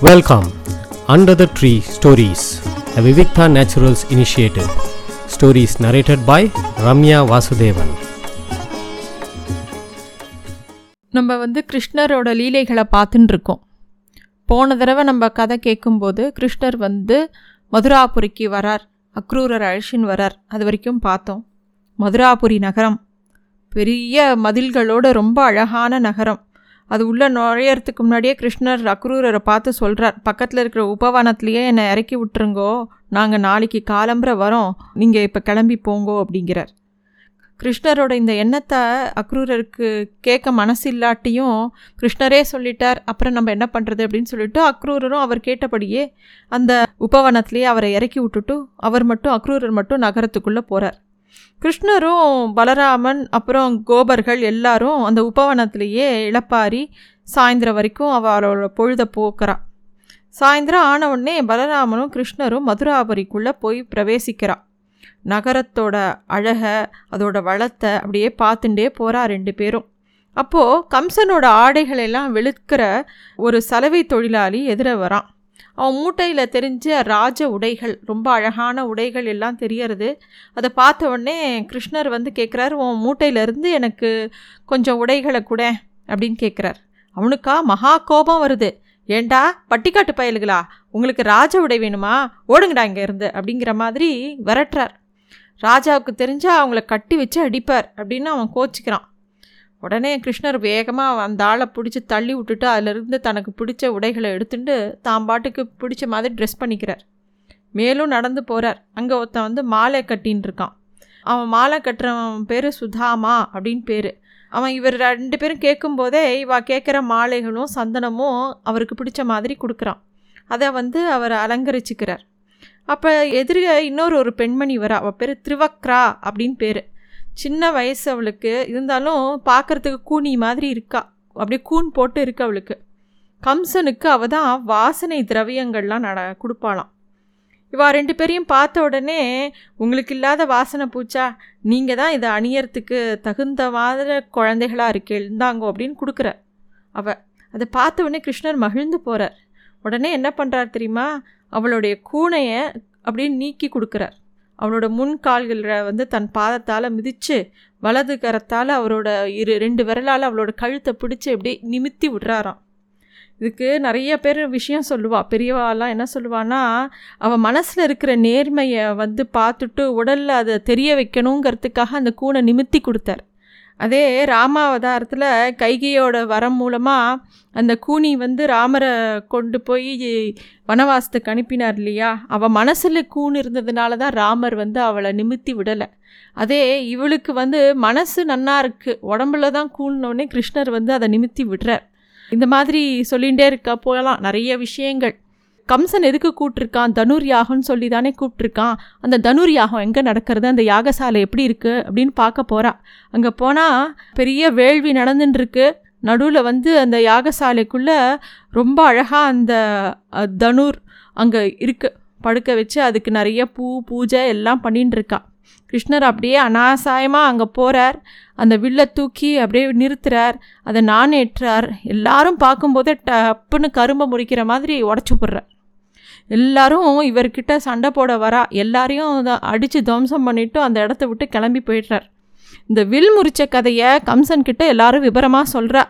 Welcome under the tree stories the Vivikta naturals initiative stories narrated by Ramya Vasudevan நம்ம வந்து கிருஷ்ணரோட லீலைகளை பார்த்துன்னு இருக்கோம் போன தடவை நம்ம கதை கேட்கும்போது கிருஷ்ணர் வந்து மதுராபுரிக்கு வரார். அக்ரூரர் அழிச்சின்னு வரார். அது வரைக்கும் பார்த்தோம். மதுராபுரி நகரம். பெரிய மதில்களோட ரொம்ப அழகான நகரம். அது உள்ளே நுழையறதுக்கு முன்னாடியே கிருஷ்ணர் அக்ரூரரை பார்த்து சொல்கிறார் பக்கத்தில் இருக்கிற உபவனத்திலேயே என்னை இறக்கி விட்டுருங்கோ. நாங்கள் நாளைக்கு காலம்புற வரோம். நீங்கள் இப்போ கிளம்பி போங்கோ அப்படிங்கிறார். கிருஷ்ணரோட இந்த எண்ணத்தை அக்ரூரருக்கு கேட்க மனசு இல்லாட்டியும் கிருஷ்ணரே சொல்லிட்டார் அப்புறம் நம்ம என்ன பண்ணுறது அப்படின்னு சொல்லிட்டு அக்ரூரரும் அவர் கேட்டபடியே அந்த உபவனத்திலேயே அவரை இறக்கி விட்டுட்டு அவர் மட்டும் அக்ரூரர் மட்டும் நகரத்துக்குள்ளே போகிறார் கிருஷ்ணரும் பலராமன் அப்புறம் கோபர்கள் எல்லாரும் அந்த உபவனத்திலேயே இளப்பாரி சாயந்தரம் வரைக்கும் அவளோட பொழுதை போக்குறா. சாயந்தரம் ஆன உடனே பலராமனும் கிருஷ்ணரும் மதுராபுரிக்குள்ளே போய் பிரவேசிக்கிறா. நகரத்தோட அழகை அதோட வளத்தை அப்படியே பார்த்துட்டே போகிறா ரெண்டு பேரும். அப்போது கம்சனோட ஆடைகளெல்லாம் வெளுக்கிற ஒரு சலவை தொழிலாளி எதிர வரான். அவன் மூட்டையில் தெரிஞ்ச ராஜ உடைகள் ரொம்ப அழகான உடைகள் எல்லாம் தெரியறது. அதை பார்த்த உடனே கிருஷ்ணர் வந்து கேட்குறாரு உன் மூட்டையிலேருந்து எனக்கு கொஞ்சம் உடைகளை கூட அப்படின்னு கேட்குறார் அவனுக்கா மகா கோபம் வருது. ஏண்டா பட்டிக்காட்டு பயலுகளா? உங்களுக்கு ராஜ உடை வேணுமா? ஓடுங்கடா இங்கே இருந்து அப்படிங்கிற மாதிரி விரட்டுறார். ராஜாவுக்கு தெரிஞ்சால் அவங்கள கட்டி வச்சு அடிப்பார் அப்படின்னு அவன் கோச்சிக்கிறான். உடனே கிருஷ்ணர் வேகமாக அந்த ஆளை பிடிச்சி தள்ளி விட்டுட்டு அதிலிருந்து தனக்கு பிடிச்ச உடைகளை எடுத்துட்டு தான் பாட்டுக்கு பிடிச்ச மாதிரி ட்ரெஸ் பண்ணிக்கிறார். மேலும் நடந்து போகிறார் அங்கே ஒருத்தன் வந்து மாலை கட்டின்னு இருக்கான். அவன் மாலை கட்டுறவன் பேர் சுதாமா அப்படின்னு பேர். அவன் இவர் ரெண்டு பேரும் கேட்கும்போதே இவா கேட்குற மாலைகளும் சந்தனமும் அவருக்கு பிடிச்ச மாதிரி கொடுக்குறான். அதை வந்து அவர் அலங்கரிச்சுக்கிறார். அப்போ எதிரிக இன்னொரு ஒரு பெண்மணி வரா. அவள் பேர் திருவக்ரா அப்படின்னு பேர். சின்ன வயசு அவளுக்கு. இருந்தாலும் பார்க்குறதுக்கு கூனி மாதிரி இருக்கா. அப்படியே கூன் போட்டு இருக்கு அவளுக்கு. கம்சனுக்கு அவள் தான் வாசனை திரவியங்கள்லாம் நட கொடுப்பாளாம். இவா ரெண்டு பேரையும் பார்த்த உடனே உங்களுக்கு இல்லாத வாசனை பூச்சா? நீங்கள் தான் இதை அணியறதுக்கு தகுந்த மாதிரி குழந்தைகளாக இருக்கே இருந்தாங்கோ அப்படின்னு கொடுக்குற அவள் அதை பார்த்த உடனே கிருஷ்ணர் மகிழ்ந்து போகிறார் உடனே என்ன பண்ணுறார் தெரியுமா? அவளுடைய கூனையை அப்படின்னு நீக்கி கொடுக்குறார். அவனோட முன் கால்களை வந்து தன் பாதத்தால் மிதித்து வலது கரத்தால் அவரோட இரு ரெண்டு விரலால் அவளோட கழுத்தை பிடிச்சி அப்படியே நிமித்தி விட்றாராம். இதுக்கு நிறைய பேர் விஷயம் சொல்லுவாள் பெரியவாலாம் என்ன சொல்லுவான்னா அவள் மனசில் இருக்கிற நேர்மையை வந்து பார்த்துட்டு உடலில் அதை தெரிய வைக்கணுங்கிறதுக்காக அந்த கூனை நிமித்தி கொடுத்தார். அதே ராமாவதாரத்தில் கைகையோட வரம் மூலமாக அந்த கூனி வந்து ராமரை கொண்டு போய் வனவாசத்துக்கு அனுப்பினார் இல்லையா? அவள் மனசில் கூண் இருந்ததுனால தான் ராமர் வந்து அவளை நிமித்தி விடலை. அதே இவளுக்கு வந்து மனசு நன்னா இருக்குது உடம்புல தான் கூழ்னோடனே கிருஷ்ணர் வந்து அதை நிமித்தி விடுறார். இந்த மாதிரி சொல்லிகிட்டே இருக்க போகலாம். நிறைய விஷயங்கள். கம்சன் எதுக்கு கூப்பிட்ருக்கான் தனுர் யாகம்னு சொல்லி தானே கூப்பிட்ருக்கான் அந்த தனுர் யாகம் எங்கே நடக்கிறது? அந்த யாகசாலை எப்படி இருக்குது அப்படின்னு பார்க்க போகிறா அங்கே போனால் பெரிய வேள்வி நடந்துட்டுருக்கு நடுவில் வந்து அந்த யாகசாலைக்குள்ளே ரொம்ப அழகாக அந்த தனுர் அங்கே இருக்குது படுக்க வச்சு அதுக்கு நிறைய பூ பூஜை எல்லாம் பண்ணிட்டுருக்கா கிருஷ்ணர் அப்படியே அனாசாயமாக அங்கே போகிறார் அந்த வில்லை தூக்கி அப்படியே நிறுத்துறார். அதை நானேற்றார் எல்லாரும் பார்க்கும்போதே டப்புன்னு கரும்பை முறிக்கிற மாதிரி உடச்சி போடுறார். எல்லாரும் இவர்கிட்ட சண்டை போட வரா எல்லாரையும் அடித்து துவம்சம் பண்ணிவிட்டு அந்த இடத்த விட்டு கிளம்பி போயிடுறார். இந்த வில் முறிச்ச கதையை கம்சன் கிட்ட எல்லாரும் விபரமாக சொல்கிறா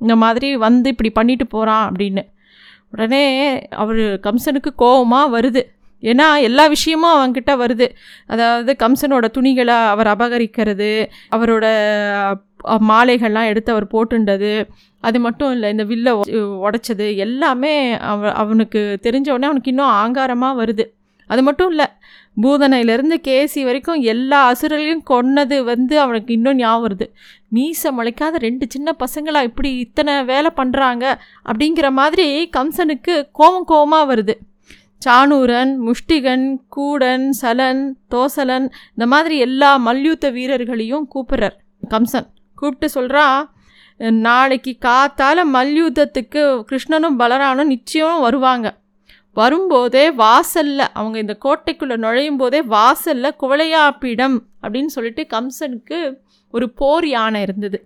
இந்த மாதிரி வந்து இப்படி பண்ணிட்டு போகிறான் அப்படின்னு. உடனே அவர் கம்சனுக்கு கோபமாக வருது. ஏன்னா எல்லா விஷயமும் அவங்கிட்ட வருது. அதாவது கம்சனோட துணிகளை அவர் அபகரிக்கிறது அவரோட மாலைகள்லாம் எடுத்து அவர் போட்டுண்டது. அது மட்டும் இல்லை இந்த வில்லை உடைச்சது எல்லாமே அவ அவனுக்கு தெரிஞ்ச அவனுக்கு இன்னும் ஆங்காரமாக வருது. அது மட்டும் இல்லை பூதனையிலேருந்து கேசி வரைக்கும் எல்லா அசுரர்களையும் கொன்னது வந்து அவனுக்கு இன்னும் ஞாபகம் வருது. மீசை முளைக்காத ரெண்டு சின்ன பசங்களாக இப்படி இத்தனை வேலை பண்ணுறாங்க அப்படிங்கிற மாதிரி கம்சனுக்கு கோவம் கோவமாக வருது. சாணூரன் முஷ்டிகன் கூடன் சலன் தோசலன் இந்த மாதிரி எல்லா மல்யுத்த வீரர்களையும் கூப்பிட்றார் கம்சன். கூப்பிட்டு சொல்கிறான் நாளைக்கு காத்தால் மல்யுத்தத்துக்கு கிருஷ்ணனும் பலரானும் நிச்சயம் வருவாங்க. வரும்போதே வாசலில் அவங்க இந்த கோட்டைக்குள்ளே நுழையும் போதே வாசலில் குவளையாப்பிடம் அப்படின்னு சொல்லிட்டு கம்சனுக்கு ஒரு போர் யானை இருந்தது.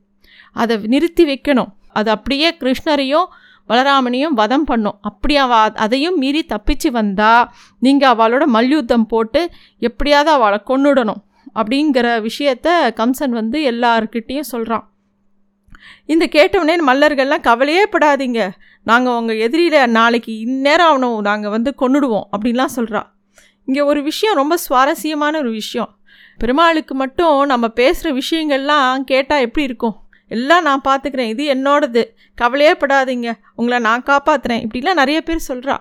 அதை நிறுத்தி வைக்கணும். அது அப்படியே கிருஷ்ணரையும் பலராமனையும் வதம் பண்ணும். அப்படி அவ அதையும் மீறி தப்பிச்சு வந்தால் நீங்கள் அவளோட மல்யுத்தம் போட்டு எப்படியாவது அவளை கொன்னுடணும். அப்படிங்கிற விஷயத்த கம்சன் வந்து எல்லார்கிட்டேயும் சொல்கிறான் இந்த கேட்டவுடனே மல்லர்கள்லாம் கவலையே படாதீங்க. நாங்கள் உங்கள் எதிரியில் நாளைக்கு இந்நேரம் அவனை நாங்கள் வந்து கொண்டுடுவோம் அப்படின்லாம் சொல்கிறா இங்கே ஒரு விஷயம் ரொம்ப சுவாரஸ்யமான ஒரு விஷயம். பெருமாளுக்கு மட்டும் நம்ம பேசுகிற விஷயங்கள்லாம் கேட்டால் எப்படி இருக்கும்? எல்லாம் நான் பார்த்துக்கிறேன் இது என்னோடது. கவலையே படாதீங்க. உங்களை நான் காப்பாற்றுறேன் இப்படிலாம் நிறைய பேர் சொல்கிறா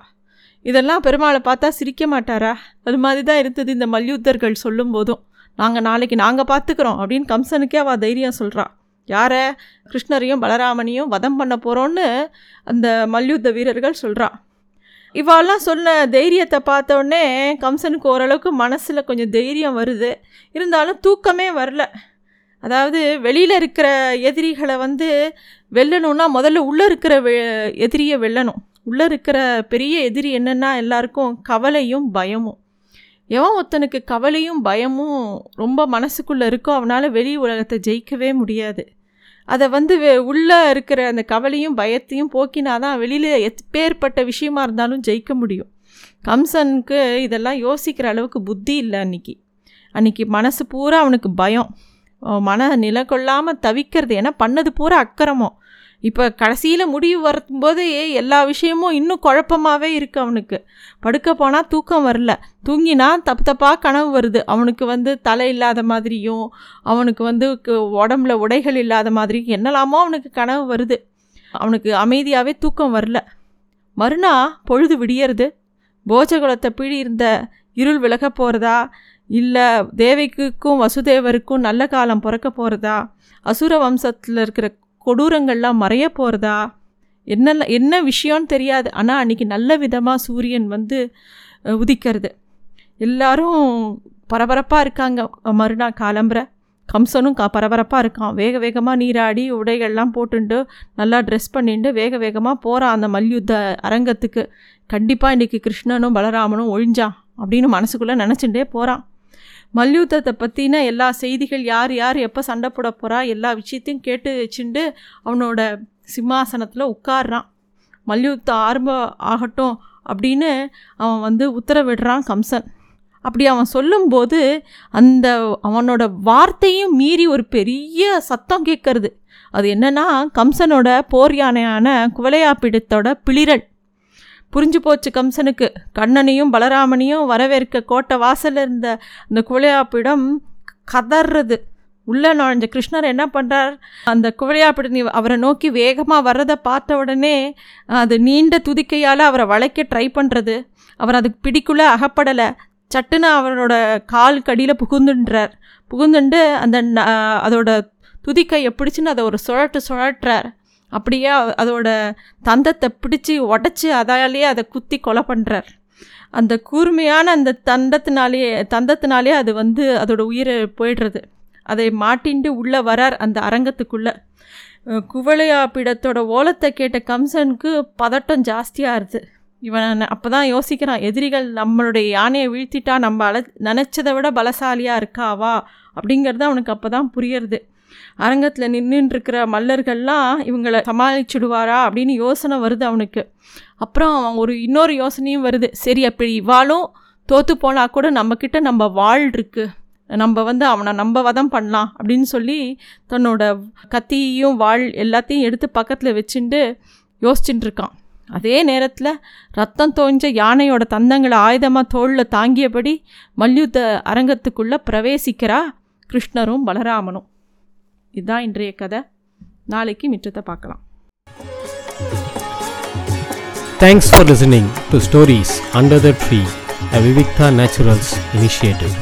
இதெல்லாம் பெருமாளை பார்த்தா சிரிக்க மாட்டாரா? அது மாதிரி தான் இருந்தது இந்த மல்யுத்தர்கள் சொல்லும் போதும் நாங்கள் நாளைக்கு நாங்கள் பார்த்துக்குறோம் அப்படின்னு கம்சனுக்கே அவள் தைரியம் சொல்கிறா யாரை? கிருஷ்ணரையும் பலராமனையும் வதம் பண்ண போகிறோன்னு அந்த மல்யுத்த வீரர்கள் சொல்கிறா இவாளெல்லாம் சொன்ன தைரியத்தை பார்த்தோடனே கம்சனுக்கு ஓரளவுக்கு மனசில் கொஞ்சம் தைரியம் வருது. இருந்தாலும் தூக்கமே வரல. அதாவது வெளியில் இருக்கிற எதிரிகளை வந்து வெல்லணும்னா முதல்ல உள்ளே இருக்கிற வெ எதிரியை வெல்லணும். உள்ளே இருக்கிற பெரிய எதிரி என்னென்னா எல்லாருக்கும் கவலையும் பயமும். எவன் ஒருத்தனுக்கு கவலையும் பயமும் ரொம்ப மனசுக்குள்ளே இருக்கோ அவனால் வெளி உலகத்தை ஜெயிக்கவே முடியாது. அதை வந்து வெ- உள்ளே இருக்கிற அந்த கவலையும் பயத்தையும் போக்கினாதான் வெளியில் எப்பேற்பட்ட விஷயமா இருந்தாலும் ஜெயிக்க முடியும். கம்சனுக்கு இதெல்லாம் யோசிக்கிற அளவுக்கு புத்தி இல்லை அன்றைக்கி அன்றைக்கி மனசு பூரா அவனுக்கு பயம். மன நிலை கொள்ளாமல் தவிக்கிறது ஏன்னா பண்ணது பூரா அக்கிரமம். இப்போ கடைசியில் முடிவு வரும்போது எல்லா விஷயமும் இன்னும் குழப்பமாகவே இருக்குது அவனுக்கு. படுக்க போனால் தூக்கம் வரல. தூங்கினா தப்பு தப்பாக கனவு வருது. அவனுக்கு வந்து தலை இல்லாத மாதிரியும் அவனுக்கு வந்து உடம்புல உடைகள் இல்லாத மாதிரியும் என்னெல்லாமோ அவனுக்கு கனவு வருது. அவனுக்கு அமைதியாகவே தூக்கம் வரல. மறுநாள் பொழுது விடியறது? போஜகுலத்தை பீடி இருந்த இருள் விலக போகிறதா இல்லை தேவைக்கும் வசுதேவருக்கும் நல்ல காலம் பிறக்க போகிறதா அசுர வம்சத்தில் இருக்கிற கொடூரங்கள்லாம் மறைய போகிறதா என்னெல்லாம் என்ன விஷயம்னு தெரியாது. ஆனால் அன்றைக்கி நல்ல விதமாக சூரியன் வந்து உதிக்கிறது. எல்லாரும் பரபரப்பாக இருக்காங்க. மறுநாள் காலம்புரை. கம்சனும் கா பரபரப்பாக இருக்கான். வேக வேகமாக நீராடி உடைகள்லாம் போட்டுண்டு நல்லா ட்ரெஸ் பண்ணிட்டு வேக வேகமாக போகிறான் அந்த மல்யுத்த அரங்கத்துக்கு. கண்டிப்பாக இன்றைக்கி கிருஷ்ணனும் பலராமனும் ஒழிஞ்சான் அப்படின்னு மனசுக்குள்ளே நினச்சிட்டே போகிறான் மல்யுத்தத்தை பற்றின எல்லா செய்திகள் யார் யார் எப்போ சண்டை போட போகிறா எல்லா விஷயத்தையும் கேட்டு வச்சுட்டு அவனோட சிம்மாசனத்தில் உட்கார்றான். மல்யுத்தம் ஆரம்பம் ஆகட்டும் அப்படின்னு அவன் வந்து உத்தரவிடுறான் கம்சன். அப்படி அவன் சொல்லும்போது அந்த அவனோட வார்த்தையும் மீறி ஒரு பெரிய சத்தம் கேட்கறது. அது என்னென்னா கம்சனோட போர் யானையான குவலையாப்பிடத்தோட பிளிரல் புரிஞ்சு போச்சு கம்சனுக்கு. கண்ணனையும் பலராமனையும் வரவேற்க கோட்டை வாசலில் இருந்த அந்த குவலையாப்பிடம் கதறது உள்ளே நுழைஞ்ச கிருஷ்ணர் என்ன பண்ணுறார் அந்த குவளையாப்பிடம் அவரை நோக்கி வேகமாக வர்றதை பார்த்த உடனே அது நீண்ட துதிக்கையால் அவரை வளைக்க ட்ரை பண்ணுறது அவர் அதுக்கு பிடிக்குள்ளே அகப்படலை. சட்டுன்னு அவரோட கால் கடியில் புகுந்துன்றார். புகுந்துண்டு அந்த அதோட துதிக்கையை பிடிச்சின்னு அதை ஒரு சுழட்டு சுழட்டுறார் அப்படியே அதோட தந்தத்தை பிடிச்சி உடச்சி அதாலேயே அதை குத்தி கொலை பண்ணுறார் அந்த கூர்மையான அந்த தந்தத்தினாலேயே தந்தத்தினாலே அது வந்து அதோட உயிரை போயிடுறது. அதை மாட்டிண்டு உள்ளே வரார் அந்த அரங்கத்துக்குள்ளே. குவளையாப்பிடத்தோட ஓலத்தை கேட்ட கம்சனுக்கு பதட்டம் ஜாஸ்தியாக இருது. இவன் அப்போ தான் யோசிக்கிறான் எதிரிகள் நம்மளுடைய யானையை வீழ்த்திட்டா நம்ம அல நினச்சதை விட பலசாலியாக இருக்காவா அப்படிங்கிறது அவனுக்கு அப்போ தான் புரியறது. அரங்கத்தில் நின்றுட்டுருக்கிற மல்லர்கள்லாம் இவங்களை சமாளிச்சுடுவாரா அப்படின்னு யோசனை வருது அவனுக்கு. அப்புறம் அவன் ஒரு இன்னொரு யோசனையும் வருது. சரி அப்படி இவாளும் தோற்று போனால் கூட நம்மக்கிட்ட நம்ம வாழ் இருக்குது நம்ம வந்து அவனை நம்ம வதம் பண்ணலாம் அப்படின்னு சொல்லி தன்னோட கத்தியையும் வாழ் எல்லாத்தையும் எடுத்து பக்கத்தில் வச்சுட்டு யோசிச்சுட்டு இருக்கான் அதே நேரத்தில் ரத்தம் தோஞ்ச யானையோட தந்தங்களை ஆயுதமாக தோளில் தாங்கியபடி மல்யுத்த அரங்கத்துக்குள்ளே பிரவேசிக்கிறா கிருஷ்ணரும் பலராமனும். இதுதான் இன்றைய கதை நாளைக்கு மிச்சத்தை பார்க்கலாம் thanks for listening to stories under the tree a Vivikta naturals initiative